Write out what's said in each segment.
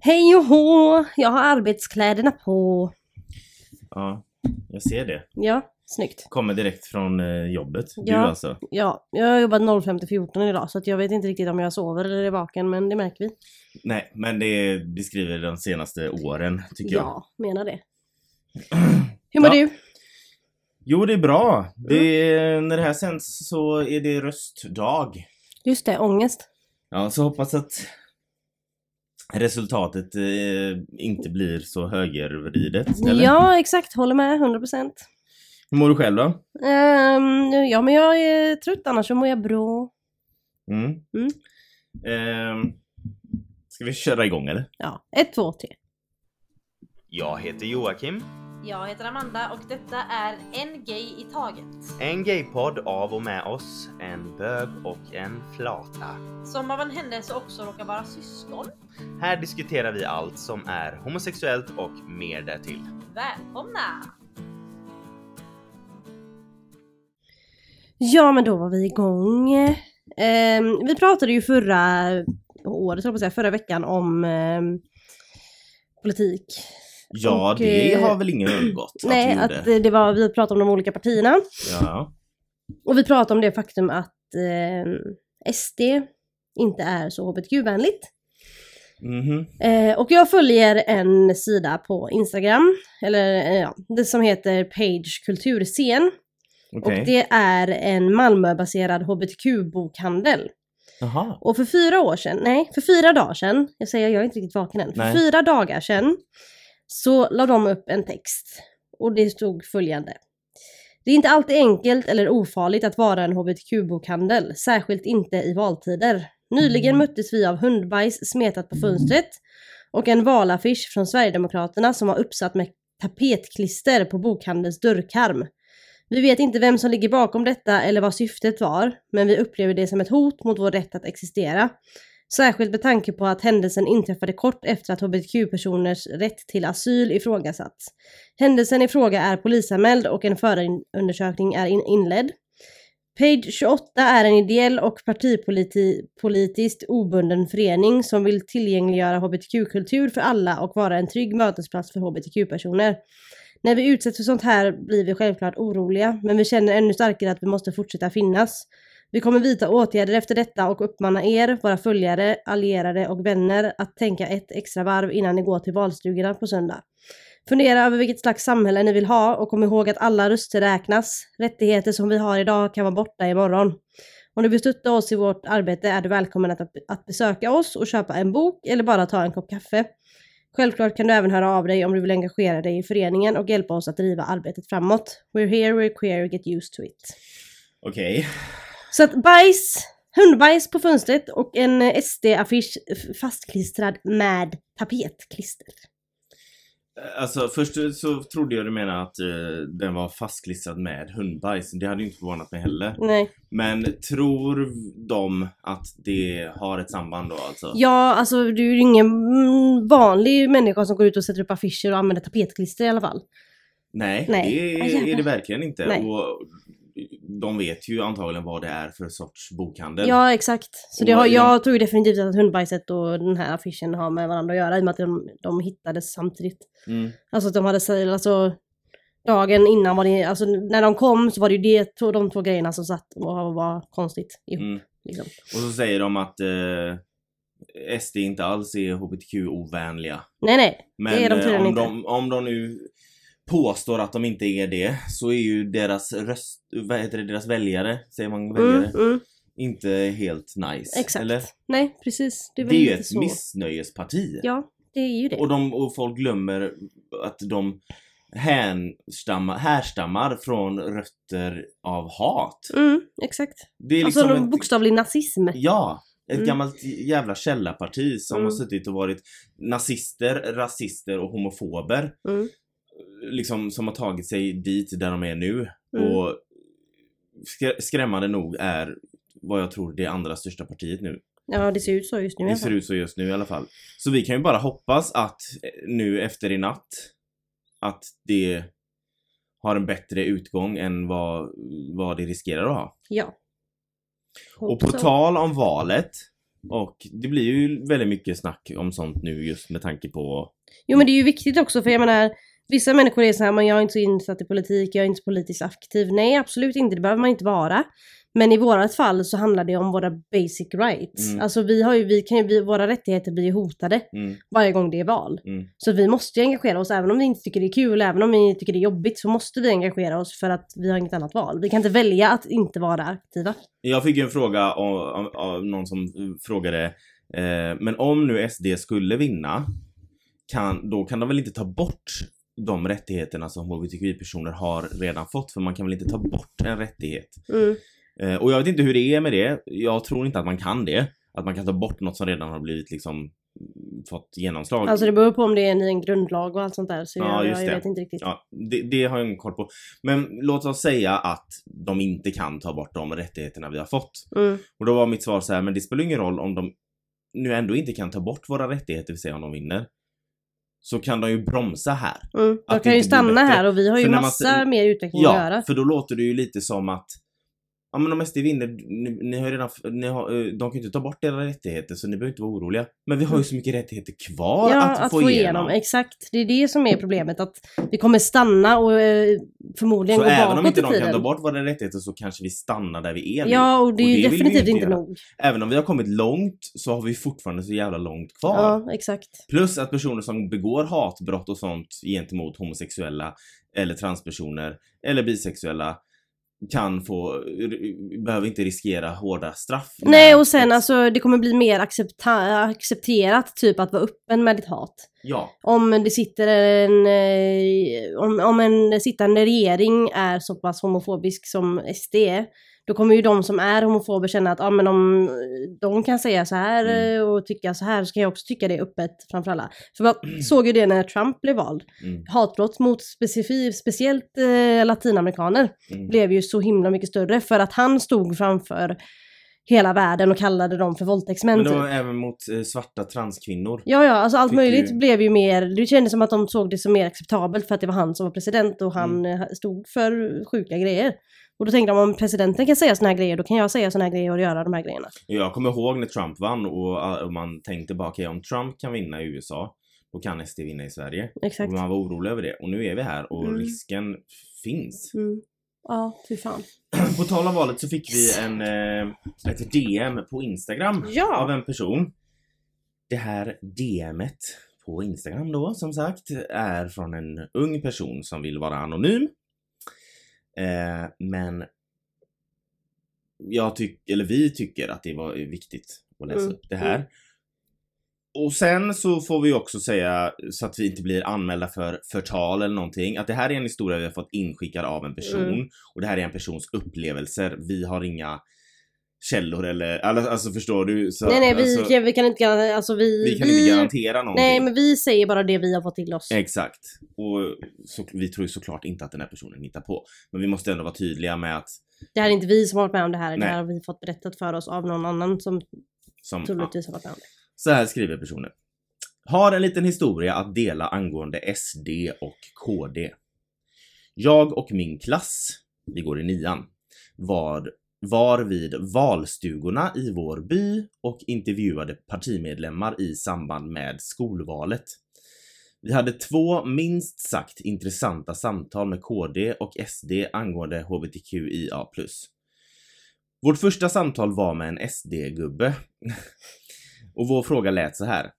Hej och hå! Jag har arbetskläderna på. Ja, jag ser det. Ja, snyggt. Kommer direkt från eh, jobbet. Du Ja. alltså. Ja, jag har jobbat 05 till 14 idag så att jag vet inte riktigt om jag sover eller är vaken men det märker vi. Nej, men det beskriver de senaste åren tycker jag. Ja, menar det. Hur mår Ja. du? Jo, det är bra. Det Mm. är, när det här sänds så är det röstdag. Just det, ångest. Ja, så hoppas att resultatet eh, inte blir så högervridet. Eller? Ja, exakt. Håller med. 100%. Hur mår du själv då? Um, ja, men jag är trött annars så mår jag bra. Mm. Mm. Ehm, ska vi köra igång eller? Ja, ett, två, tre. Jag heter Joakim. Jag heter Amanda och detta är En Gay i Taget. En gaypodd av och med oss, en bög och en flata. Som av en händelse också råkar vara syskon. Här diskuterar vi allt som är homosexuellt och mer därtill. Välkomna! Ja, men då var vi igång. Ehm, vi pratade ju förra året, jag på säga, förra veckan om ehm, politik. Ja, Och, det eh, har väl ingen undgått att Nej, att eh, det var, vi pratade om de olika partierna. Ja. Och vi pratade om det faktum att eh, SD inte är så hbtq-vänligt. Mhm. Eh, och jag följer en sida på Instagram, eller eh, ja, det som heter Page Kulturscen. Okej. Och det är en Malmöbaserad hbtq-bokhandel. Jaha. Och för fyra år sedan, nej för fyra dagar sedan, jag säger jag är inte riktigt vaken än, för Nej. fyra dagar sedan så la de upp en text och det stod följande. Det är inte alltid enkelt eller ofarligt att vara en hbtq-bokhandel, särskilt inte i valtider. Nyligen Mm. möttes vi av hundbajs smetat på fönstret och en valaffisch från Sverigedemokraterna som var uppsatt med tapetklister på bokhandelns dörrkarm. Vi vet inte vem som ligger bakom detta eller vad syftet var, men vi upplever det som ett hot mot vår rätt att existera. Särskilt med tanke på att händelsen inträffade kort efter att hbtq-personers rätt till asyl ifrågasatts. Händelsen i fråga är polisanmäld och en förundersökning är in- inledd. Page 28 är en ideell och partipolitiskt obunden förening som vill tillgängliggöra hbtq-kultur för alla och vara en trygg mötesplats för hbtq-personer. När vi utsätts för sånt här blir vi självklart oroliga, men vi känner ännu starkare att vi måste fortsätta finnas. Vi kommer vidta åtgärder efter detta och uppmana er, våra följare, allierade och vänner att tänka ett extra varv innan ni går till valstugorna på söndag. Fundera över vilket slags samhälle ni vill ha och kom ihåg att alla röster räknas. Rättigheter som vi har idag kan vara borta imorgon. Om du vill stötta oss i vårt arbete är du välkommen att, att besöka oss och köpa en bok eller bara ta en kopp kaffe. Självklart kan du även höra av dig om du vill engagera dig i föreningen och hjälpa oss att driva arbetet framåt. We're here, we're queer, get used to it. Okej. Så att bajs, hundbajs på fönstret och en eh, SD-affisch fastklistrad med tapetklister. Alltså först så trodde jag du menade att eh, den var fastklistrad med hundbajs. Det hade ju inte förvånat mig heller. Nej. Men tror de att det har ett samband då alltså? Ja, alltså du är ju ingen vanlig människa som går ut och sätter upp affischer och använder tapetklister i alla fall. Nej, Nej. det Ah, är, är det verkligen inte. Nej. Och de vet ju antagligen vad det är för sorts bokhandel. Ja, exakt. Så det har, jag- tror definitivt att hundbajset och den här affischen har med varandra att göra i och med att de, de hittades samtidigt. Mm. Alltså att de hade, alltså dagen innan var det, alltså när de kom så var det ju det, de två grejerna som satt och var konstigt ihop. Mm. Liksom. Och så säger de att eh, SD inte alls är HBTQ-ovänliga. Nej, nej. Men Det är de eh, tydligen om, inte. de, om de nu påstår att de inte är det så är ju deras röst, vad heter det, deras väljare, säger man väljare, Mm, mm, inte helt nice. exakt. Eller? Nej, precis. Det är ju ett så. missnöjesparti. Ja, det är ju det. Och, de, och folk glömmer att de härstammar, härstammar från rötter av hat. Mm, exakt. Det är Alltså liksom ett, bokstavlig nazism. Ja! Ett Mm. gammalt jävla källarparti som Mm. har suttit och varit nazister, rasister och homofober. Mm. Liksom som har tagit sig dit där de är nu. Mm. Och skrä- skrämmande nog är vad jag tror det andra största partiet nu. Ja, det ser ut så just nu Det ser ut så just nu i alla fall. Så vi kan ju bara hoppas att eh, nu efter i natt att det har en bättre utgång än vad, vad det riskerar att ha. Ja. Och på Hopp så. tal om valet Och det blir ju väldigt mycket snack om sånt nu just med tanke på... Jo men det är ju viktigt också för jag menar Vissa människor är så här, men jag är inte så insatt i politik, jag är inte så politiskt aktiv. Nej absolut inte, det behöver man inte vara. Men i vårat fall så handlar det om våra basic rights. Mm. Alltså vi har ju, vi kan ju, vi, våra rättigheter blir hotade Mm, varje gång det är val. mm. Så vi måste ju engagera oss, även om vi inte tycker det är kul, även om vi tycker det är jobbigt, så måste vi engagera oss för att vi har inget annat val. Vi kan inte välja att inte vara aktiva. Jag fick ju en fråga av, av, av någon som eh, frågade eh, Men om nu SD skulle vinna kan, Då kan de väl inte ta bort de rättigheterna som hbtqi-personer har redan fått för man kan väl inte ta bort en rättighet. Mm. Eh, och jag vet inte hur det är med det. Jag tror inte att man kan det. Att man kan ta bort något som redan har blivit liksom mm, fått genomslag. Alltså det beror på om det är i en grundlag och allt sånt där, så Ja, jag, jag det. vet inte riktigt. Ja, det, det har jag ingen koll på. Men låt oss säga att de inte kan ta bort de rättigheterna vi har fått. Mm. Och då var mitt svar så här, men det spelar ingen roll om de nu ändå inte kan ta bort våra rättigheter, vi säger om de vinner. Så kan de ju bromsa här. Mm. De Att kan ju stanna här och vi har ju man massa ser- mer utveckling att Ja, göra. för då låter det ju lite som att Ja men om SD vinner, ni, ni har redan, ni har, eh, de kan ju inte ta bort era rättigheter så ni behöver inte vara oroliga. Men vi har ju så mycket rättigheter kvar Ja, att, få igenom. Exakt. Det är det som är problemet. Att vi kommer stanna och eh, förmodligen Så gå även bakåt om inte i de kan tiden. ta bort våra rättigheter så kanske vi stannar där vi är nu. Ja, och det är Och ju det ju definitivt inte inte göra. nog. Även om vi har kommit långt så har vi fortfarande så jävla långt kvar. Ja, exakt. Plus att personer som begår hatbrott och sånt gentemot homosexuella eller transpersoner eller bisexuella kan få, behöver inte riskera hårda straff. Nej, och sen alltså det kommer bli mer accepta- accepterat typ att vara öppen med ditt hat. Ja, Om det sitter en, eh, om, om en sittande regering är så pass homofobisk som SD är, då kommer ju de som är homofober känna att ah, men om de kan säga så här Mm. eh, och tycka så här så kan jag också tycka det öppet framför alla. För man såg ju det när Trump blev vald. mm, Hatbrott mot specif- speciellt eh, latinamerikaner mm. blev ju så himla mycket större för att han stod framför hela världen och kallade dem för våldtäktsmän. Men det typ. var även mot eh, svarta transkvinnor. Ja, ja, alltså allt möjligt ju- blev ju mer, det kändes som att de såg det som mer acceptabelt för att det var han som var president och han Mm. stod för sjuka grejer. Och då tänkte de om presidenten kan säga såna här grejer, då kan jag säga såna här grejer och göra de här grejerna. Jag kommer ihåg när Trump vann och, eh, och man tänkte bara okej om Trump kan vinna i USA då kan SD vinna i Sverige. Exakt. Och man var orolig över det. Och nu är vi här och Mm. risken finns. Mm. Ja, fy fan. På tal om valet så fick vi en, eh, ett DM på Instagram Ja. av en person. Det här DMet på Instagram då som sagt är från en ung person som vill vara anonym. Eh, men jag tycker, eller vi tycker att det var viktigt att läsa Mm, upp det här. Och sen så får vi också säga, så att vi inte blir anmälda för förtal eller någonting, att det här är en historia vi har fått inskickad av en person Mm. och det här är en persons upplevelser. Vi har inga källor eller, alltså, förstår du? Så, nej, nej, vi, alltså, kan, vi kan inte garantera, alltså vi... vi kan inte garantera någonting. Nej, men vi säger bara det vi har fått till oss. Exakt. Och så, vi tror ju såklart inte att den här personen hittar på. Men vi måste ändå vara tydliga med att Det här är inte vi som har varit med om det här, det Nej. här har vi fått berättat för oss av någon annan som som, ja, troligtvis har varit med om det. Så här skriver personen. Har en liten historia att dela angående SD och KD. Jag och min klass, vi går i nian, var, var vid valstugorna i vår by och intervjuade partimedlemmar i samband med skolvalet. Vi hade två minst sagt intressanta samtal med KD och SD angående HBTQIA+. Vårt första samtal var med en SD-gubbe. Och vår fråga lät så här.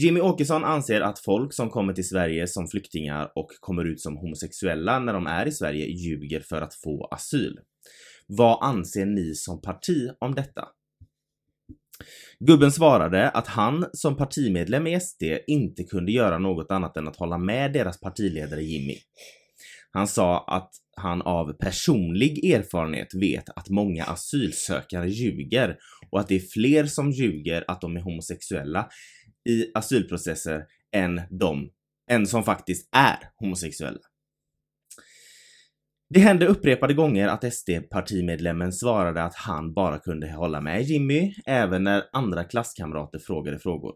Jimmy Åkesson anser att folk som kommer till Sverige som flyktingar och kommer ut som homosexuella när de är i Sverige ljuger för att få asyl. Vad anser ni som parti om detta? Gubben svarade att han som partimedlem i SD inte kunde göra något annat än att hålla med deras partiledare Jimmy. Han sa att han av personlig erfarenhet vet att många asylsökare ljuger och att det är fler som ljuger att de är homosexuella i asylprocesser än de än som faktiskt är homosexuella. Det hände upprepade gånger att SD-partimedlemmen svarade att han bara kunde hålla med Jimmy, även när andra klasskamrater frågade frågor.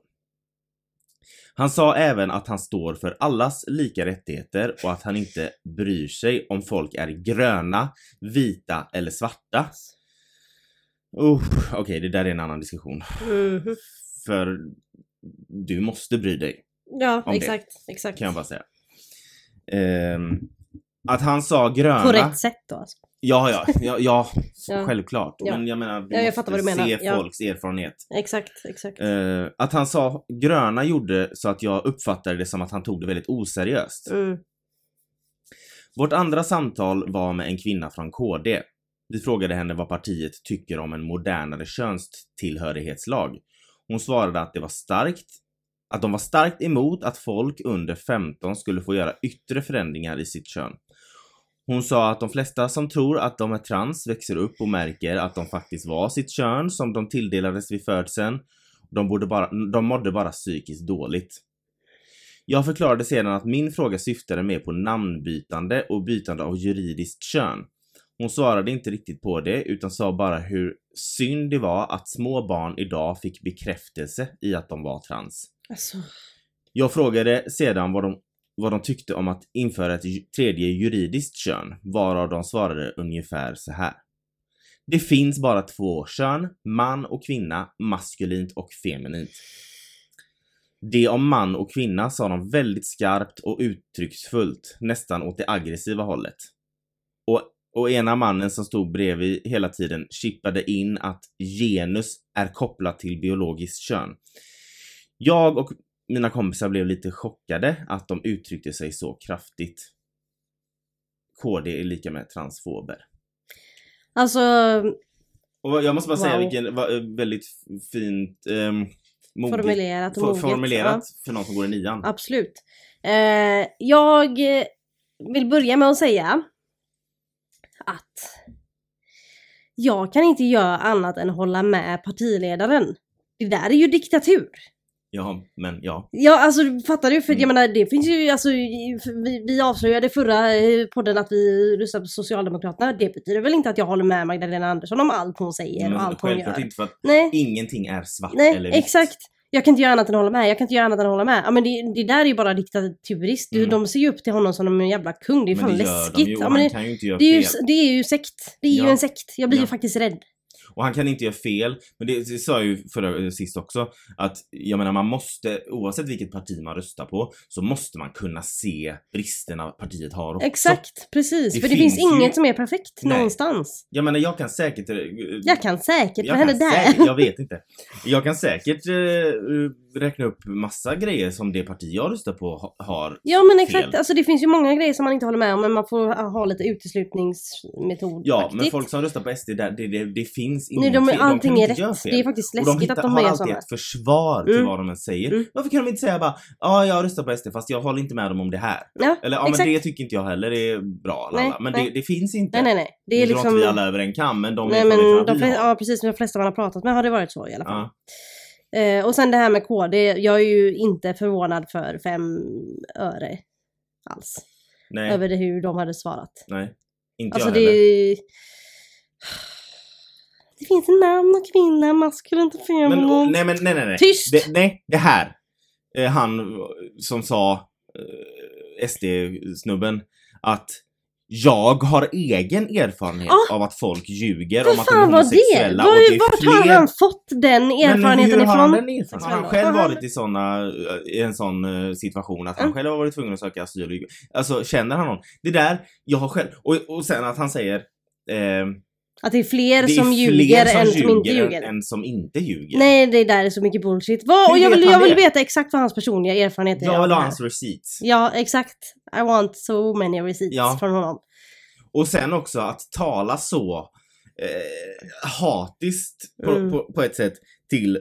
Han sa även att han står för allas lika rättigheter och att han inte bryr sig om folk är gröna, vita eller svarta. Uh, Okej, det där är en annan diskussion. Mhm. För du måste bry dig, Ja, Om det. exakt. Exakt. kan jag bara säga. Ehm, att han sa gröna... På rätt sätt då alltså. Ja, ja, ja, ja, Ja. självklart. Ja. Men jag menar, du Ja, jag måste menar. se Ja. folks erfarenhet. Exakt, exakt. Eh, att han sa gröna gjorde så att jag uppfattade det som att han tog det väldigt oseriöst. Mm. Vårt andra samtal var med en kvinna från KD. Vi frågade henne vad partiet tycker om en modernare könstillhörighetslag. Hon svarade att det var starkt att de var starkt emot att folk under 15 skulle få göra yttre förändringar i sitt kön. Hon sa att de flesta som tror att de är trans växer upp och märker att de faktiskt var sitt kön som de tilldelades vid födseln. De, borde bara, de mådde bara psykiskt dåligt. Jag förklarade sedan att min fråga syftade mer på namnbytande och bytande av juridiskt kön. Hon svarade inte riktigt på det utan sa bara hur synd det var att små barn idag fick bekräftelse i att de var trans. Alltså, Jag frågade sedan vad de, vad de tyckte om att införa ett tredje juridiskt kön, varav de svarade ungefär så här. Det finns bara två kön, man och kvinna, maskulint och feminint. Det om man och kvinna sa de väldigt skarpt och uttrycksfullt, nästan åt det aggressiva hållet. Och, och ena mannen som stod bredvid hela tiden chippade in att genus är kopplat till biologiskt kön. Jag och mina kompisar blev lite chockade att de uttryckte sig så kraftigt. KD är lika med transfober. alltså Och jag måste bara säga Wow. vilken va, väldigt fint um, formulerat och for, moget. formulerat för någon som går i nian. Ja, absolut. Eh, jag vill börja med att säga att jag kan inte göra annat än hålla med partiledaren. Det där är ju diktatur. Ja, men ja. Ja, alltså fattar du? För Mm. jag menar, det finns ju, alltså, vi, vi avslöjade förra eh, podden att vi röstar på Socialdemokraterna. Det betyder väl inte att jag håller med Magdalena Andersson om allt hon säger Men och allt hon självklart gör. inte för att Nej, ingenting är svart nej, eller vitt. exakt. Jag kan inte göra annat än hålla med, jag kan inte göra annat än hålla med. Ja men det, det där är ju bara diktaturiskt. Mm. De ser ju upp till honom som en jävla kung, det är Men fan det läskigt. de ju, ja, men det, kan ju inte göra det, är ju, det är ju sekt. Det är ju Ja. en sekt. Jag blir Ja. ju faktiskt rädd. Och han kan inte göra fel. Men det, det sa jag ju förra, sist också. Att jag menar man måste, oavsett vilket parti man röstar på, så måste man kunna se bristerna partiet har också. Exakt, precis. Det För det finns finns ju- inget som är perfekt Nej. någonstans. Jag menar jag kan säkert... eh, Jag kan säkert, jag vad hände där? Säkert, jag vet inte. Jag kan säkert eh, räkna upp massa grejer som det parti jag röstar på ha, har. Ja men exakt, fel. alltså det finns ju många grejer som man inte håller med om men man får ha lite uteslutningsmetod Ja, faktiskt. men folk som röstar på SD, där, det, det, det finns Nej, ingenting. de, allting kan är rätt. fel. Det är faktiskt de läskigt hittar, att de har gör alltid sådana. ett försvar till Mm. vad de än säger. Mm. Varför kan de inte säga bara ja, jag röstar på SD fast jag håller inte med dem om det här. Ja, Eller ja, exakt. men det tycker inte jag heller är bra. Nej. Men nej. Det, det finns inte. Nej nej nej. Det är nu drar liksom... inte vi alla över en kam, men de Nej men de flesta, har. ja precis, de flesta man har pratat med har det varit så i alla fall. Ja. Eh, och sen det här med KD, jag är ju inte förvånad för fem öre alls. Nej, Över det hur de hade svarat. nej. Inte Alltså jag det... heller. Det finns en man och kvinna, maskulint och feminint. nej men nej nej nej. Tyst! Det, nej, det här. Eh, han som sa, eh, SD-snubben, att jag har egen erfarenhet Ah! av att folk ljuger Vad om att de är fan var det? homosexuella. Var, det vart har fler- han fått den erfarenheten har han ifrån? den erfarenheten? Har han Har själv varit i, såna, i en sån eh, situation att han Mm. själv har varit tvungen att söka asyl? Alltså känner han någon? Det där, jag har själv, och, och sen att han säger eh, Att det är fler det är som fler ljuger som än som inte ljuger än, än som inte ljuger. Nej, det där är så mycket bullshit. Vad? Och jag vill, jag vill veta exakt vad hans personliga erfarenheter är Jag vill ha hans receipts. Ja, exakt. I want so many receipts Ja. från honom. Och sen också att tala så eh, hatiskt på, Mm. på, på ett sätt till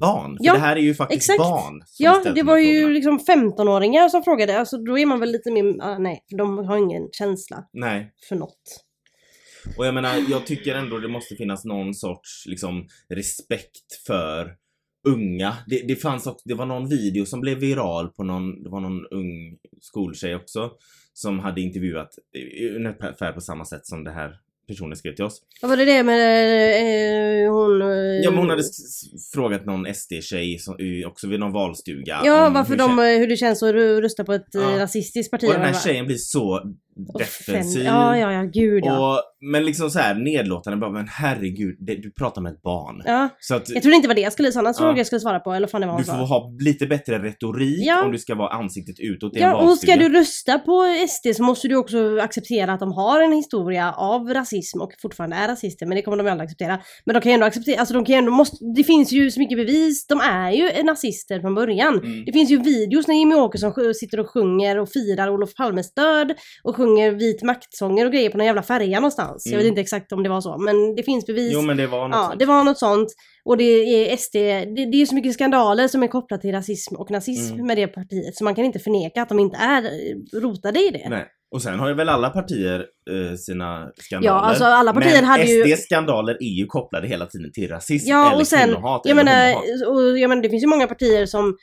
barn. För Ja, det här är ju faktiskt exakt. barn Ja, det de var ju frågorna. liksom 15-åringar som frågade. Alltså då är man väl lite mer, ah, nej, de har ingen känsla Nej. för något. Och jag menar, jag tycker ändå det måste finnas någon sorts liksom respekt för unga. Det, det fanns också, det var någon video som blev viral på någon, det var någon ung skoltjej också som hade intervjuat eh, ungefär på samma sätt som det här personen skrev till oss. Vad var det det med eh, hon... eh, Ja men hon hade frågat någon SD-tjej eh, också vid någon valstuga. Ja, varför hur de, eh, hur det känns att rösta på ett eh, Ja. rasistiskt parti. Och den här tjejen blir så defensiv. Ja, ja, ja, gud ja. Och, men liksom så här nedlåtande, bara men herregud, det, du pratar med ett barn. ja. Så att Jag trodde inte det var det jag skulle, Sannas Ja. fråga jag skulle svara på, eller fan det var du får ha lite bättre retorik Ja. om du ska vara ansiktet utåt i en Ja, och ska du rösta på SD så måste du också acceptera att de har en historia av rasism och fortfarande är rasister, men det kommer de ju aldrig acceptera. Men de kan ju ändå acceptera, alltså de kan ju ändå, måste, det finns ju så mycket bevis, de är ju nazister från början. Mm. Det finns ju videos när Jimmy Åkesson sitter och sjunger och firar Olof Palmes död och sjunger vit maktsånger och grejer på någon jävla färja någonstans. Jag vet Mm. inte exakt om det var så, men det finns bevis. Jo men det var något Ja, sånt. det var något sånt. Och det är SD, det, det är så mycket skandaler som är kopplat till rasism och nazism Mm. med det partiet. Så man kan inte förneka att de inte är rotade i det. Nej. Och sen har ju väl alla partier eh, sina skandaler. Ja, alltså alla partier men hade ju- SDs skandaler är ju kopplade hela tiden till rasism Ja, eller och sen, kvinnohat jag menar, homohat. och jag menar, det finns ju många partier som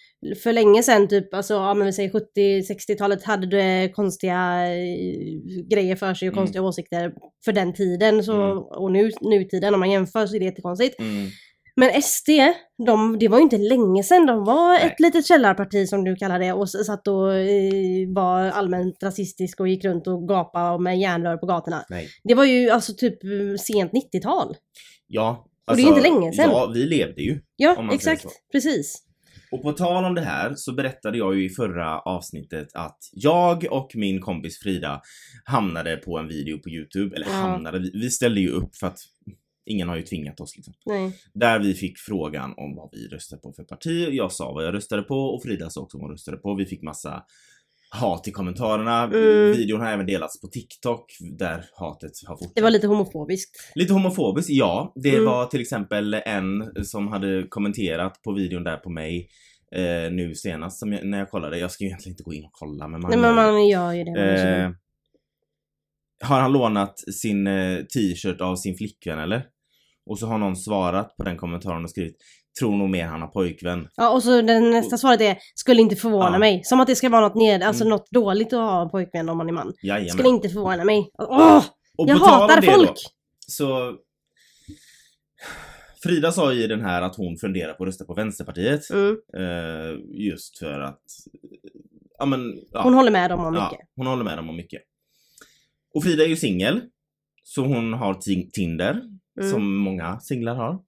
för länge sedan, typ, alltså, ja men vi säger 70-60-talet, hade det konstiga eh, grejer för sig och Mm. konstiga åsikter för den tiden. Så, Mm. Och nu, nutiden, om man jämför så är det jättekonstigt. Mm. Men SD, de, det var ju inte länge sedan de var Nej. ett litet källarparti som du kallar det och satt och eh, var allmänt rasistisk och gick runt och gapade med järnrör på gatorna. Nej. Det var ju alltså typ eh, sent 90-tal. Ja. Och det är inte länge sedan. Ja, vi levde ju. Ja, exakt. Precis. Och på tal om det här så berättade jag ju i förra avsnittet att jag och min kompis Frida hamnade på en video på Youtube. Eller Ja. hamnade, vi, vi ställde ju upp för att ingen har ju tvingat oss liksom. Nej. Där vi fick frågan om vad vi röstade på för parti. Jag sa vad jag röstade på och Frida sa också vad hon röstade på. Vi fick massa hat i kommentarerna. Mm. Videon har även delats på TikTok där hatet har fortsatt. Det var lite homofobiskt. Lite homofobiskt, ja. Det Mm. var till exempel en som hade kommenterat på videon där på mig eh, nu senast som jag, när jag kollade. Jag ska ju egentligen inte gå in och kolla men man, Nej men man gör ju det. Eh. Har han lånat sin eh, t-shirt av sin flickvän eller? Och så har någon svarat på den kommentaren och skrivit Tror nog mer han har pojkvän. Ja och så den nästa svaret är, skulle inte förvåna Ja. mig. Som att det ska vara något ned, alltså Mm. något dåligt att ha en pojkvän om man är man. Jajamän. Skulle inte förvåna mig. Åh! Och jag hatar folk! Då, så Frida sa i den här att hon funderar på att rösta på Vänsterpartiet. Mm. Eh, just för att... Ja men... Ja, Hon håller med dem om ja, mycket. hon håller med dem om mycket. Och Frida är ju singel. Så hon har ti- Tinder. Mm. Som många singlar har.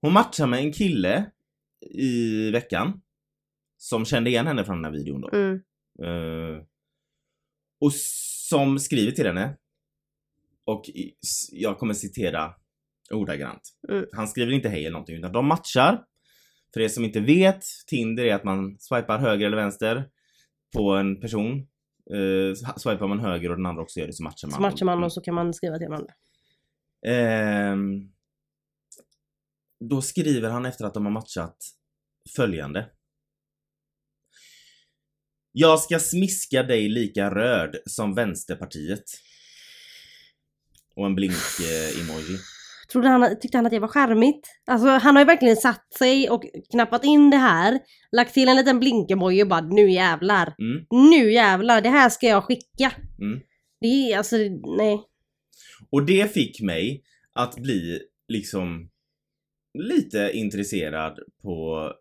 Hon matchar med en kille i veckan. Som kände igen henne från den här videon då. Mm. Eh, och som skriver till henne. Och jag kommer citera ordagrant. Mm. Han skriver inte hej eller någonting utan de matchar. För er som inte vet, Tinder är att man swipar höger eller vänster på en person. Uh, swipar man höger och den andra också gör det så matchar man. Så matchar man och så kan man skriva till varandra. Ehm, då skriver han efter att de har matchat följande. Jag ska smiska dig lika röd som Vänsterpartiet. Och en blink-emoji. Trodde han, tyckte han att det var charmigt? Alltså han har ju verkligen satt sig och knappat in det här. Lagt till en liten blinkeboy och bara nu jävlar. Mm, Nu jävlar, det här ska jag skicka. mm. Det är alltså, nej. Och det fick mig att bli liksom lite intresserad på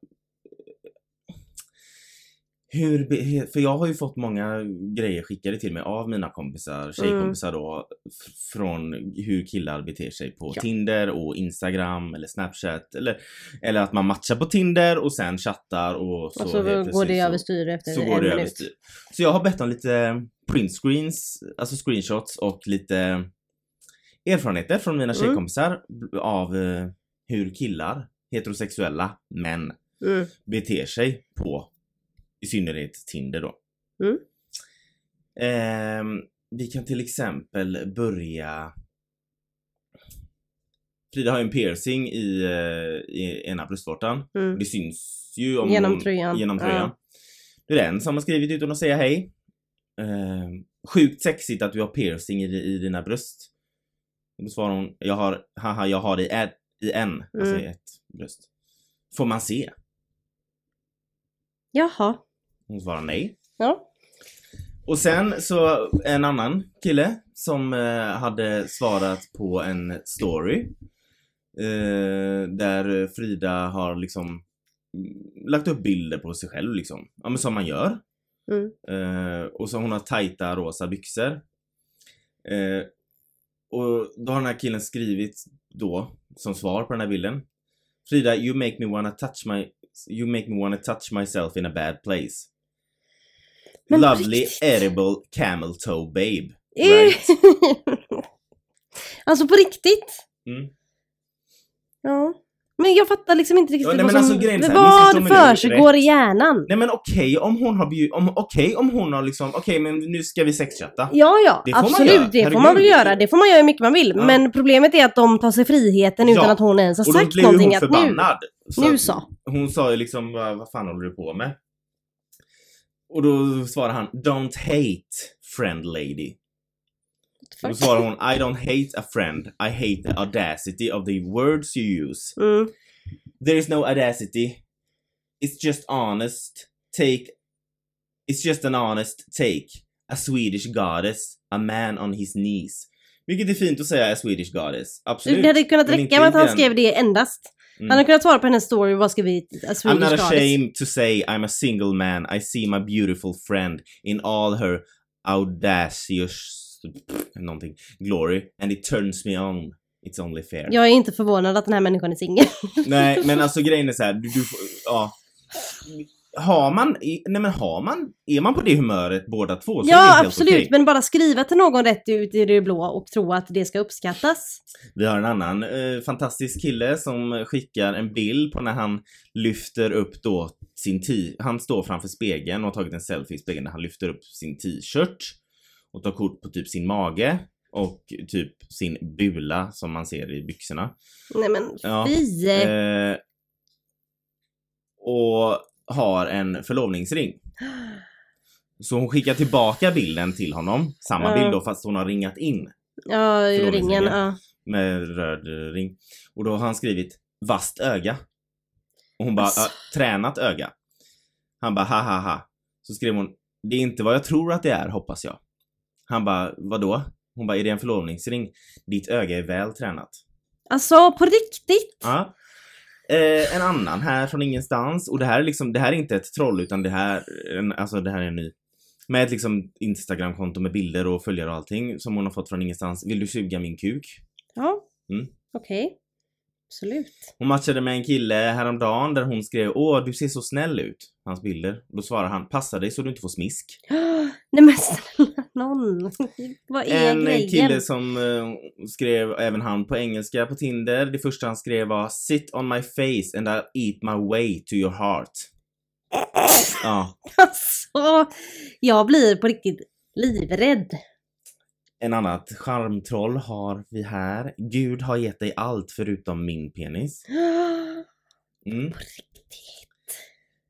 hur, be- för jag har ju fått många grejer skickade till mig av mina kompisar, tjejkompisar då, från hur killar beter sig på Ja. Tinder och Instagram eller Snapchat eller, eller att man matchar på Tinder och sen chattar och så Och så går det överstyr efter så en går det minut. överstyr. Så jag har bett om lite printscreens, alltså screenshots och lite erfarenheter från mina Mm. tjejkompisar av eh, hur killar, heterosexuella män, Mm. beter sig på i synnerhet Tinder då. Mm. Ehm, vi kan till exempel börja Frida har ju en piercing i, eh, i ena bröstvårtan. Mm. Det syns ju om Genom hon, tröjan. Genom Ja. tröjan. Det är den som har skrivit utan att säga hej. Eh, sjukt sexigt att du har piercing i, i dina bröst. Då svarar hon, jag har, haha jag har i, ett, i en, alltså i Mm. ett bröst. Får man se? Jaha. Hon svarar nej. Ja. Och sen så en annan kille som eh, hade svarat på en story. Eh, där Frida har liksom mm, lagt upp bilder på sig själv liksom. Ja men som man gör. Mm. Eh, och så hon har tajta rosa byxor. Eh, och då har den här killen skrivit då, som svar på den här bilden. Frida, you make me wanna touch my... You make me wanna touch myself in a bad place. Men Lovely riktigt? edible camel toe babe. Right? alltså på riktigt? Mm. Ja. Men jag fattar liksom inte riktigt Ja, nej, vad men som... alltså, grejen här, vad nu försiggår i hjärnan? Nej men okej om hon har bjudit, om, okej om hon har liksom, okej men nu ska vi sexchatta. Ja, ja, Det absolut. Det får man väl göra. Det får man göra hur mycket man vill. Ja. Men problemet är att de tar sig friheten utan Ja. att hon ens har Och då sagt någonting. hon Att nu, förbannad. nu att så. Hon sa ju liksom, vad, vad fan håller du på med? Och då svarar han, don't hate friend lady. Då svarar hon, I don't hate a friend, I hate the audacity of the words you use. Mm. There is no audacity. It's just honest take. It's just an honest take. A Swedish goddess. A man on his knees. Vilket är fint att säga, a Swedish goddess. Absolut. Det hade kunnat räcka med att han skrev det endast. Mm. Han hade kunnat svara på hennes story och bara skrivit a I'm not goddess. ashamed to say I'm a single man. I see my beautiful friend in all her audacious någonting glory and it turns me on. It's only fair. Jag är inte förvånad att den här människan är singel. Nej, men alltså grejen är så här, du, du får- ja. Har man, nej men har man, är man på det humöret båda två så är det ja, helt absolut. okej. Men bara skriva till någon rätt ut i det blå och tro att det ska uppskattas. Vi har en annan eh, fantastisk kille som skickar en bild på när han lyfter upp då sin t Han står framför spegeln och har tagit en selfie i spegeln där han lyfter upp sin t-shirt och tar kort på typ sin mage och typ sin bula som man ser i byxorna. Nej men Ja, fy! Eh, och har en förlovningsring. Så hon skickar tillbaka bilden till honom, samma Ja. bild då fast hon har ringat in ja, ringen. förlovningsringen. Ja. med röd ring. Och då har han skrivit vasst öga. Och hon bara, Alltså. "Ja, tränat öga. Han bara, ha ha ha. Så skrev hon, det är inte vad jag tror att det är hoppas jag. Han bara, vadå? Hon bara, är det en förlovningsring? Ditt öga är väl tränat. Alltså på riktigt? Ja. Eh, en annan här från ingenstans och det här är liksom, det här är inte ett troll utan det här, en, alltså det här är en ny. Med ett liksom Instagramkonto med bilder och följare och allting som hon har fått från ingenstans. Vill du suga min kuk? Ja. Mm. Okej. Absolut. Hon matchade med en kille häromdagen där hon skrev Åh, du ser så snäll ut. Hans bilder. Då svarar han Passa dig så du inte får smisk. Nej men snälla någon. Vad är En grejen? kille som eh, skrev, även han på engelska på Tinder. Det första han skrev var Sit on my face and I'll eat my way to your heart. Ja. Alltså, jag blir på riktigt livrädd. En annat charmtroll har vi här. Gud har gett dig allt förutom min penis. Mm. På riktigt.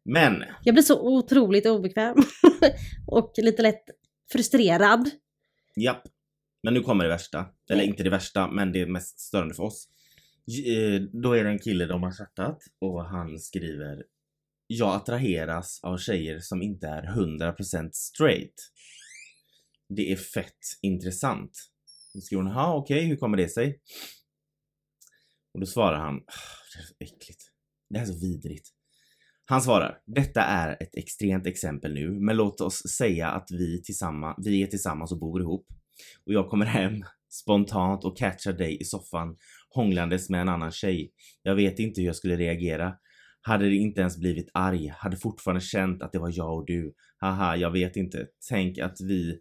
Men, Jag blir så otroligt obekväm. och lite lätt frustrerad. japp. Men nu kommer det värsta. Eller inte det värsta, men det mest störande för oss. Eh, Då är det en kille de har chattat och han skriver Jag attraheras av tjejer som inte är 100% straight. Det är fett intressant. Då skriver hon, ja okej, hur kommer det sig? Och då svarar han, "Ah, det är så äckligt. Det här är så vidrigt. Han svarar, detta är ett extremt exempel nu, men låt oss säga att vi, tillsammans, vi är tillsammans och bor ihop. Och jag kommer hem spontant och catchar dig i soffan hånglandes med en annan tjej. Jag vet inte hur jag skulle reagera. Hade det inte ens blivit arg, hade fortfarande känt att det var jag och du. Haha, jag vet inte. Tänk att vi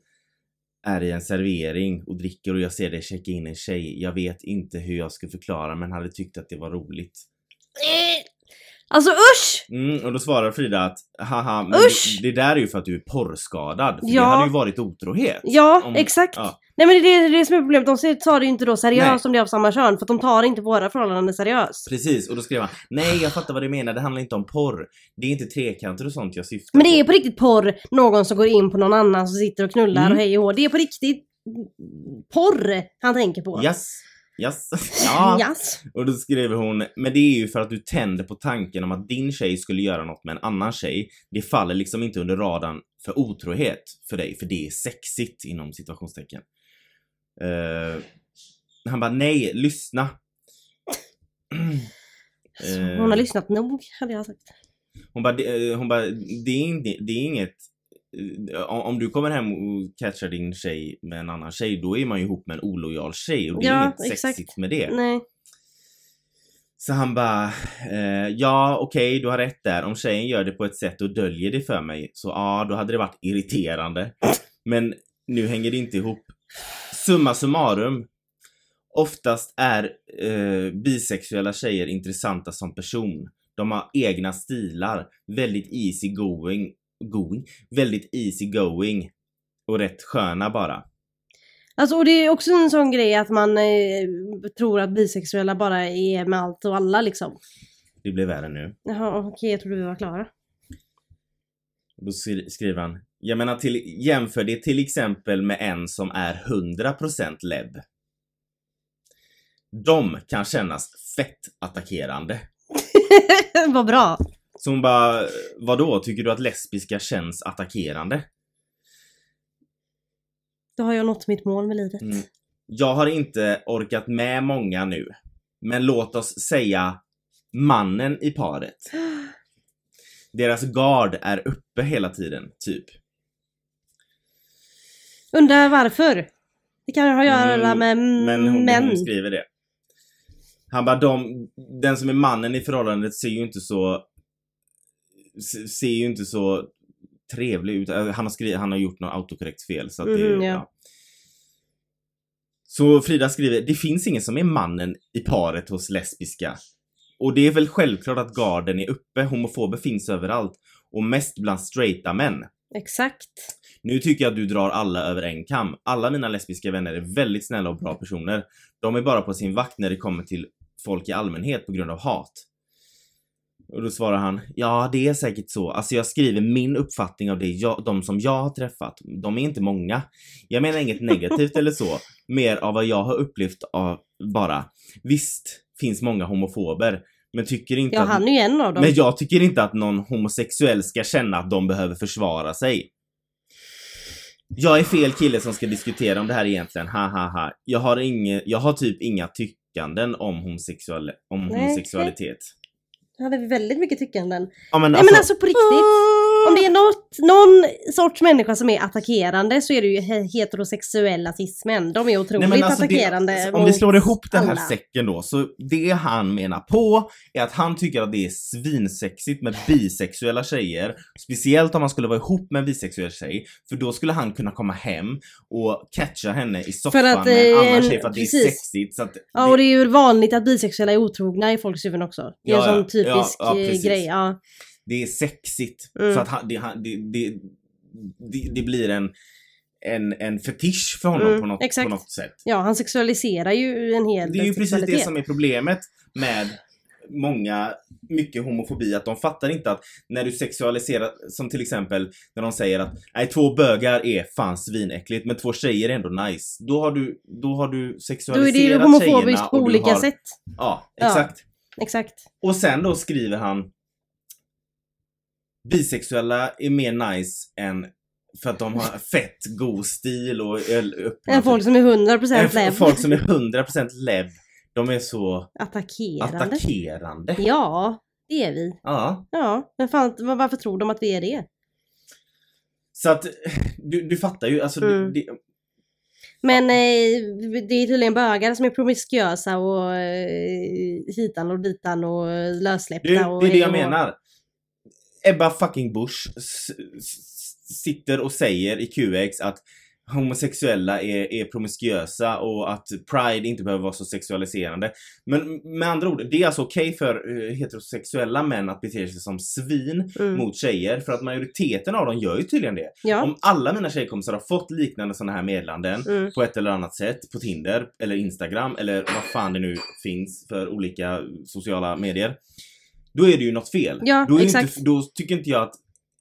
är i en servering och dricker och jag ser dig checka in en tjej. Jag vet inte hur jag skulle förklara men hade tyckt att det var roligt. Eh, Alltså usch! Mm, och då svarar Frida att haha, men Usch! det, det där är ju för att du är porrskadad. För Ja. det hade ju varit otrohet. Ja, Om- exakt. ja. Nej men det är det som är problemet. De ser- tar det ju inte då seriöst Nej. om det är av samma kön. För att de tar inte våra förhållanden seriöst. Precis, och då skrev han Nej jag fattar vad du menar, det handlar inte om porr. Det är inte trekanter och sånt jag syftar Men det är på. på riktigt porr, någon som går in på någon annan som sitter och knullar Mm. och hej och hå. Det är på riktigt porr han tänker på. Yes, yes, ja. Yes. Och då skrev hon, men det är ju för att du tänder på tanken om att din tjej skulle göra något med en annan tjej. Det faller liksom inte under radarn för otrohet för dig, för det är sexigt inom situationstecken. Eh, han bara, nej, lyssna. Eh, Hon har lyssnat nog, hade jag sagt. Hon bara, det, eh, hon bara, det är, det är inget eh, om om du kommer hem och catchar din tjej med en annan tjej, då är man ju ihop med en olojal tjej och det är Ja, inget exakt. sexigt med det. Nej. Så han bara, eh, ja okej du har rätt där. Om tjejen gör det på ett sätt och döljer det för mig, så ja då hade det varit irriterande. Men nu hänger det inte ihop. Summa summarum. Oftast är eh, bisexuella tjejer intressanta som person. De har egna stilar, väldigt easy going, going väldigt easy going och rätt sköna bara. Alltså och det är också en sån grej att man eh, tror att bisexuella bara är med allt och alla liksom. Det blir värre nu. Jaha okej jag trodde vi var klara. Då skri- skriver han, jag menar till, jämför det till exempel med en som är 100% lebb. De kan kännas fett attackerande. Vad bra. Så hon bara, vadå, tycker du att lesbiska känns attackerande? Då har jag nått mitt mål med livet. Mm. Jag har inte orkat med många nu. Men låt oss säga mannen i paret. Deras gard är uppe hela tiden, typ. Undrar varför? Det kan ha att göra Mm, med Men hon, män. hon skriver det. Han bara, de, den som är mannen i förhållandet ser ju inte så ser ju inte så trevlig ut. Eh, Han har, skrivit, han har gjort något autokorrekt fel så att det, Mhm, ja. ja. Så Frida skriver, det finns ingen som är mannen i paret hos lesbiska. Och det är väl självklart att garden är uppe, homofober finns överallt. Och mest bland straighta män. Exakt. Nu tycker jag att du drar alla över en kam. Alla mina lesbiska vänner är väldigt snälla och bra personer. De är bara på sin vakt när det kommer till folk i allmänhet på grund av hat. Och då svarar han, ja det är säkert så. Alltså jag skriver min uppfattning av det, jag, de som jag har träffat. De är inte många. Jag menar inget negativt eller så. Mer av vad jag har upplevt av bara. Visst finns många homofober. Men tycker inte Ja att... han är ju en av dem. Men jag tycker inte att någon homosexuell ska känna att de behöver försvara sig. Jag är fel kille som ska diskutera om det här egentligen, ha ha ha. Jag har, inge, jag har typ inga tyckanden om, homosexual, om Nej, homosexualitet. Då hade vi väldigt mycket tyckanden. Ja, men Nej men alltså på riktigt. Om det är något, någon sorts människa som är attackerande så är det ju he- heterosexuella cismen. De är otroligt Nej, alltså attackerande. det, om vi slår ihop den här alla. säcken då, så det han menar på är att han tycker att det är svinsexigt med bisexuella tjejer. Speciellt om man skulle vara ihop med en bisexuell tjej. För då skulle han kunna komma hem och catcha henne i soffan För att, med en eh, annan tjej för att det är precis. sexigt. Att Ja och det är ju vanligt att bisexuella är otrogna i folks huvuden också. Det är Ja, en sån typisk Ja, ja, eh, precis. grej. Ja. Det är sexigt. Mm. Så att han, det, han, det, det, det, det blir en, en, en fetisch för honom Mm, på, något, på något sätt. ja, han sexualiserar ju en hel Det är ju precis det som är problemet med många, mycket homofobi, att de fattar inte att när du sexualiserar, som till exempel när de säger att nej två bögar är fan svinäckligt men två tjejer är ändå nice. Då har du, då har du Då är det sexualiserat ju tjejerna homofobiskt på olika har, sätt. Ja, Ja. exakt. Exakt. Och sen då skriver han Bisexuella är mer nice än för att de har fett god stil och öppna. En folk som är 100% Än läbb. folk som är 100% lebb. De är så Attackerande. attackerande. Ja, det är vi. Ja. Ja, men fan, var- varför tror de att vi är det? Så att du, du fattar ju, alltså Mm. det, Men eh, det är tydligen bögar som är promiskuösa och eh, hitan och ditan och lössläppta det, och det är det jag och menar. Ebba fucking Busch sitter och säger i QX att homosexuella är, är promiskuösa och att Pride inte behöver vara så sexualiserande. Men med andra ord, det är alltså okej för eh, heterosexuella män att bete sig som svin Mm. mot tjejer för att majoriteten av dem gör ju tydligen det. Ja. Om alla mina tjejkompisar har fått liknande sådana här meddelanden Mm. på ett eller annat sätt på Tinder eller Instagram eller vad fan det nu finns för olika sociala medier. Då är det ju något fel. Ja, då, exakt. Inte, då tycker inte jag att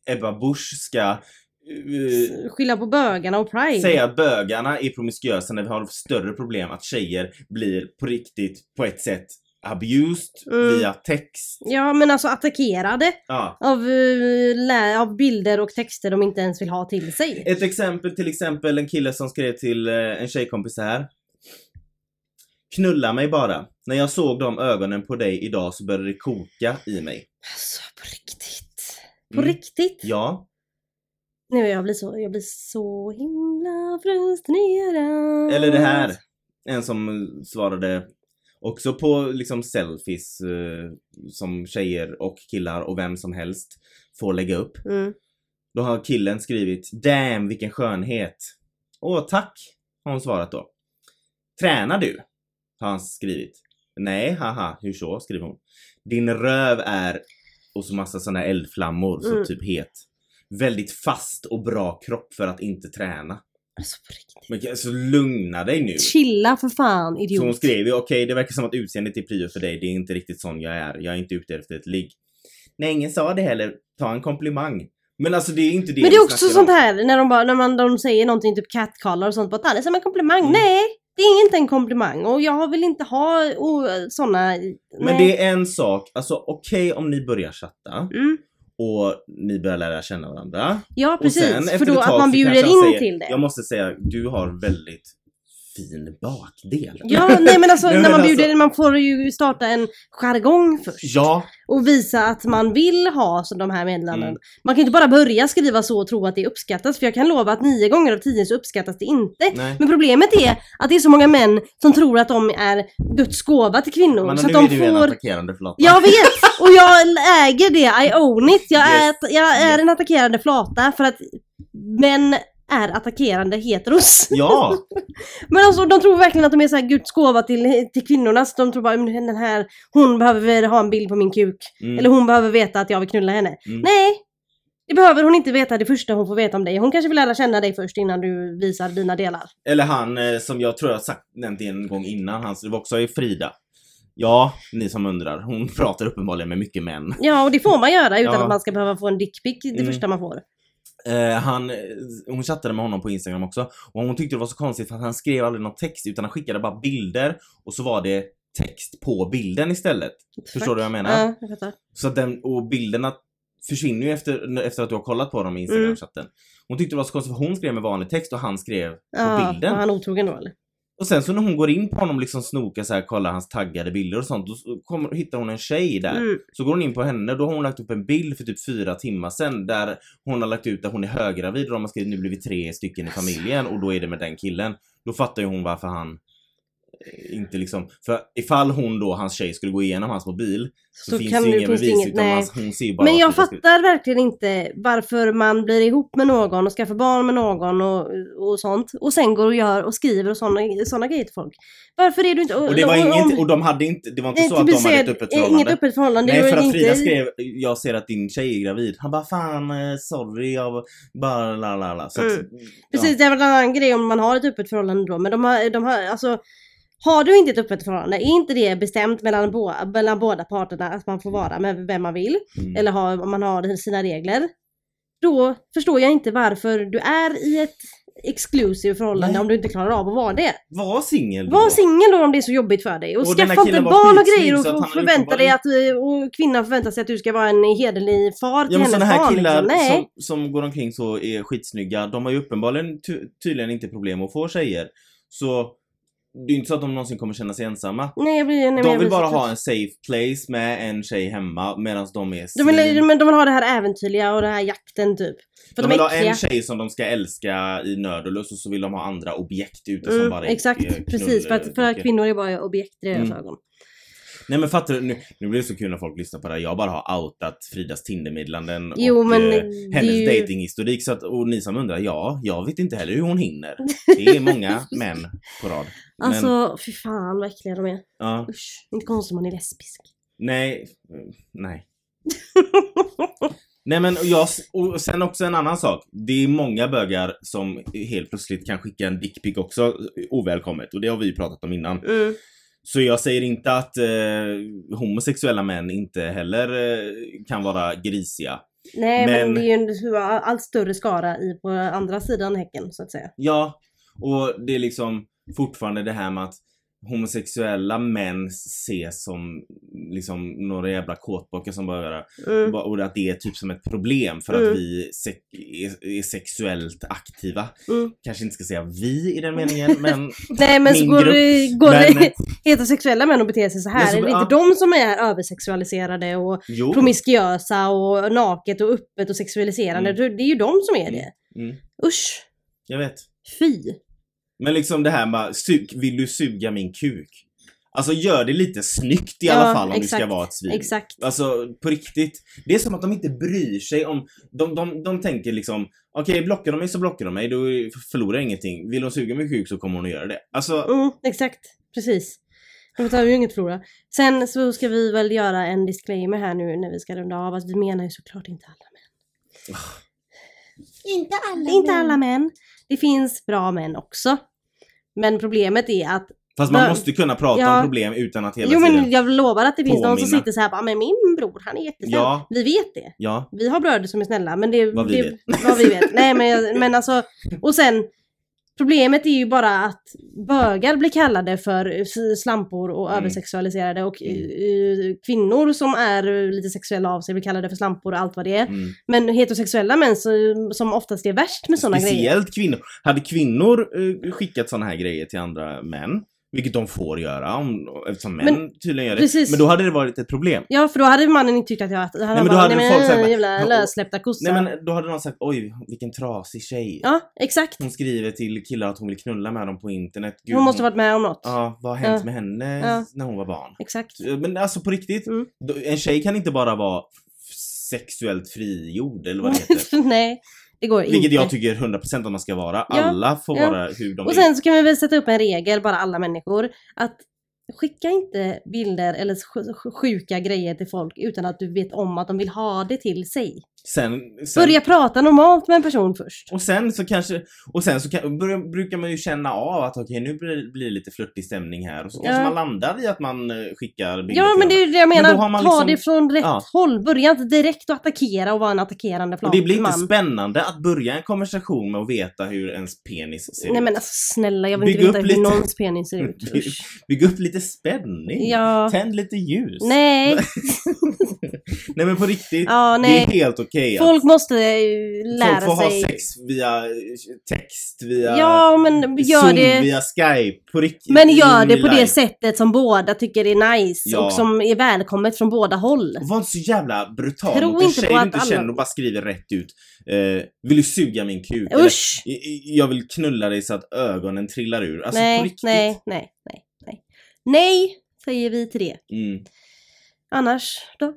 Ebba Busch ska eh, Skylla på bögarna och Pride. säga att bögarna är promiskuösa när vi har större problem att tjejer blir på riktigt på ett sätt abused Mm. via text. Ja men alltså attackerade Ja. av, lä- av bilder och texter de inte ens vill ha till sig. Ett exempel till exempel en kille som skrev till eh, en tjejkompis här. Knulla mig bara. När jag såg de ögonen på dig idag så började det koka i mig. Alltså på riktigt. På Mm. riktigt? Ja. Nej, jag blir så, jag blir så himla frustrerad. Eller det här. En som svarade också på liksom selfies eh, som tjejer och killar och vem som helst får lägga upp. Mm. Då har killen skrivit Damn vilken skönhet. Åh tack, har hon svarat då. Tränar du? Har han skrivit. Nej, haha, hur så? skriver hon. Din röv är och så massa såna eldflammor, så Mm. typ het. Väldigt fast och bra kropp för att inte träna. Alltså på riktigt. Men alltså lugna dig nu. Chilla för fan Så hon idiot. skrev ju okej det verkar som att utseendet är prio för dig, det är inte riktigt sån jag är. Jag är inte ute efter ett ligg. Nej ingen sa det heller, ta en komplimang. Men alltså det är inte det Men det är också sånt om. här när de, bara, när man, de säger någonting typ catcallar och sånt på att det som en komplimang. Mm. Nej! Det är inte en komplimang och jag vill inte ha oh, såna... Men det är en sak, alltså okej om ni börjar chatta Mm. och ni börjar lära känna varandra. Ja precis, sen, för då att man bjuder in säger, till det. Jag måste säga, du har väldigt fin bakdel. Ja, nej men alltså Nej, när men man alltså- bjuder in, man får ju starta en jargong först. Ja, Och visa att man vill ha så de här meddelanden. Mm. Man kan inte bara börja skriva så och tro att det uppskattas, för jag kan lova att nio gånger av tio så uppskattas det inte. nej. Men problemet är att det är så många män som tror att de är Guds gåva till kvinnor. Men så nu att är de du en får... attackerande flata. Jag vet! Och jag äger det, I own it. Jag är, Yes. jag är Yes. en attackerande flata för att män är attackerande heteros. Ja! Men alltså de tror verkligen att de är så här Guds gåva till, till kvinnorna. Så de tror bara "Men den här, hon behöver ha en bild på min kuk. Mm. Eller hon behöver veta att jag vill knulla henne. Mm. Nej! Det behöver hon inte veta det första hon får veta om dig. Hon kanske vill lära känna dig först innan du visar dina delar. Eller han eh, som jag tror jag sagt, nämnt en gång innan, han det var också Frida. Ja, ni som undrar. Hon pratar uppenbarligen med mycket män. Ja, och det får man göra utan Ja. att man ska behöva få en dickpic det Mm. första man får. Eh, han, hon chattade med honom på Instagram också och hon tyckte det var så konstigt för att han skrev aldrig någon text utan han skickade bara bilder och så var det text på bilden istället. Förstår du vad jag menar? Ja, jag fattar. Så den, och bilderna försvinner ju efter, efter att du har kollat på dem i Instagram-chatten. Hon tyckte det var så konstigt för hon skrev med vanlig text och han skrev på Ja, bilden. var han otrogen då eller? Och sen så när hon går in på honom liksom snokar så här, kollar hans taggade bilder och sånt, då kommer, hittar hon en tjej där. Mm. Så går hon in på henne, då har hon lagt upp en bild för typ fyra timmar sedan där hon har lagt ut där hon är höggravid och de har skrivit nu blir vi tre stycken i familjen och då är det med den killen. Då fattar ju hon varför han inte liksom, för ifall hon då, hans tjej, skulle gå igenom hans mobil så, Så finns ju det- det bevis inget- utan nej. hon ser ju bara Men jag fattar verkligen inte varför man blir ihop med någon och skaffar barn med någon och, och sånt. Och sen går och gör och skriver och såna, såna grejer till folk. Varför är du inte... Och det var inget, och de hade inte, det var inte Nej, så att de hade ett öppet eh, Inget förhållande. öppet förhållande. Nej det för var att inte... Frida skrev, jag ser att din tjej är gravid. Han bara fan eh, sorry jag bara la la la. Så att, Mm. Precis, det är väl en annan grej om man har ett öppet förhållande då. Men de har, de har alltså... Har du inte ett öppet förhållande, är inte det bestämt mellan, bo, mellan båda parterna att man får vara med vem man vill? Mm. Eller ha, om man har sina regler. Då förstår jag inte varför du är i ett exclusive förhållande Nej. om du inte klarar av att vara det. Var singel då. Var singel då om det är så jobbigt för dig. Och, Och skaffa inte barn och grejer och, och förvänta dig att och kvinnan förväntar sig att du ska vara en hederlig far till Ja men hennes här barn. killar liksom. Nej. som, som går omkring så är skitsnygga, de har ju uppenbarligen ty tydligen inte problem att få tjejer. Så det är inte så att de någonsin kommer känna sig ensamma. Nej, jag blir, nej, de jag vill bara ha en safe place med en tjej hemma medan de är De vill, de vill ha det här äventyrliga och det här jakten typ. För de de, vill ha en tjej som de ska älska i nöd och lust och så vill de ha andra objekt ute som Mm, bara är exakt, knull- precis. För att, för att kvinnor är bara objekt i deras Mm. ögon. Nej men fattar du, nu, nu blir det så kul när folk lyssnar på det här. Jag bara har outat Fridas Tindermeddelanden Jo, och men eh, hennes ju- datinghistorik så att, och ni som undrar, ja, jag vet inte heller hur hon hinner. Det är många män på rad. Men, Alltså, fy fan vad äckliga de är. ja, Usch, inte konstigt om man är lesbisk. nej, nej. Nej men jag, och sen också en annan sak. Det är många bögar som helt plötsligt kan skicka en dickpic också ovälkommet och det har vi ju pratat om innan. Mm. Så jag säger inte att eh, homosexuella män inte heller eh, kan vara grisiga. Nej, men, Men- det är ju en allt större skara i på andra sidan häcken så att säga. Ja, och det är liksom fortfarande det här med att homosexuella män ses som liksom några jävla kåtbockar som bara Mm. Och att det är typ som ett problem för Mm. att vi se- är, sexuellt aktiva. Mm. Kanske inte ska säga vi i den meningen men Nej men så går, grupp. går Men- heterosexuella män och beter sig så här. Ja, så- är det inte de som är översexualiserade och jo. promiskuösa och naket och öppet och sexualiserande? Mm. Det är ju de som är det. Mm, Usch! jag vet. Fy! Men liksom det här med sug, vill du suga min kuk? Alltså gör det lite snyggt i Ja, alla fall om du ska exakt, vara ett svin. Exakt. Alltså på riktigt. Det är som att de inte bryr sig om... De, de, de tänker liksom okej blockar de mig så blockar de mig, då förlorar jag ingenting. Vill de suga min kuk så kommer hon att göra det. Alltså, Mm, exakt. Precis. Har vi ju inget att förlora. Sen så ska vi väl göra en disclaimer här nu när vi ska runda av att vi menar ju såklart inte alla män. Inte alla Inte alla män. Det finns bra män också. Men problemet är att fast man måste kunna prata ja. om problem utan att hela Jo tiden... men jag lovar att det finns någon som påminna. sitter så här bara, men min bror han är jättesnäll. Ja. Vi vet det. Ja, Vi har bröder som är snälla men det... Vad vi det, vet. Vad vi vet. Nej men, men alltså, och sen Problemet är ju bara att bögar blir kallade för slampor och Mm. översexualiserade och Mm. eh, kvinnor som är lite sexuella av sig blir kallade för slampor och allt vad det är. mm. Men heterosexuella män som oftast är värst med sådana grejer. Speciellt kvinnor. Hade kvinnor eh, skickat såna här grejer till andra män, vilket de får göra om, eftersom män Men- tydligen gör det, precis. men då hade det varit ett problem. Ja för då hade mannen inte tyckt att jag... Han men hade då bara, hade nej folk men sagt bara, jävla "Ja, lössläppta kossa. Nej men då hade någon sagt oj vilken trasig tjej. Ja exakt. Hon skriver till killar att hon vill knulla med dem på internet. Gud, Hon måste varit med om något. Ja, vad har hänt Ja. med henne Ja. när hon var barn? Exakt. Men alltså på riktigt, Mm. en tjej kan inte bara vara sexuellt frigjord eller vad det heter. nej, det går Vilket inte. jag tycker 100% att man ska vara. Ja, Alla får ja. vara hur de Och vill. sen så kan vi väl sätta upp en regel, bara alla människor, att skicka inte bilder eller sj- sj- sjuka grejer till folk utan att du vet om att de vill ha det till sig. Sen, sen, Börja prata normalt med en person först. Och sen så kanske, och sen så kan, brukar man ju känna av att okej nu blir, blir det lite flörtig stämning här och så Ja. kanske man landar i att man eh, skickar bilder Ja men det är det jag Men menar, man ta liksom- det från rätt Ja. håll. Börja inte direkt att attackera och vara en attackerande Och flat det blir inte man. spännande att börja en konversation med att veta hur ens penis ser Nej ut. men alltså snälla, jag vill Bygg inte veta hur lite- någons penis ser ut. Bygg-. Bygg upp lite spänning. Ja. Tänd lite ljus. Nej, Nej men på riktigt. ja Det är helt okej Folk att måste lära folk får sig. ha sex via eh, text, via Ja men gör Zoom, det. via Skype. På riktigt. Men gör det på det live. sättet som båda tycker är nice Ja. och som är välkommet från båda håll. Var inte så jävla brutal Tro mot en tjej på du inte alla- känner och bara skriver rätt ut. Eh, vill du suga min kuk? Eller, Usch! "I- i- jag vill knulla dig så att ögonen trillar ur. Alltså på nej, riktigt. nej, nej, nej, nej. Nej, säger vi till det. Mm. Annars då?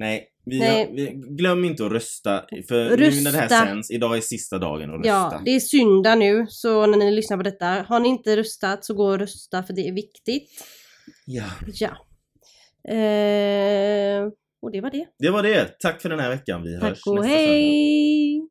Nej, vi, Nej. Har, vi glöm inte att rösta. För nu när det här Rösta. sänds, idag är sista dagen att rösta. Ja, det är söndag nu, så när ni lyssnar på detta, har ni inte röstat så gå och rösta för det är viktigt. ja. Ja. Eh, och det var det. Det var det. Tack för den här veckan. Vi hörs Tack och nästa söndag. hej!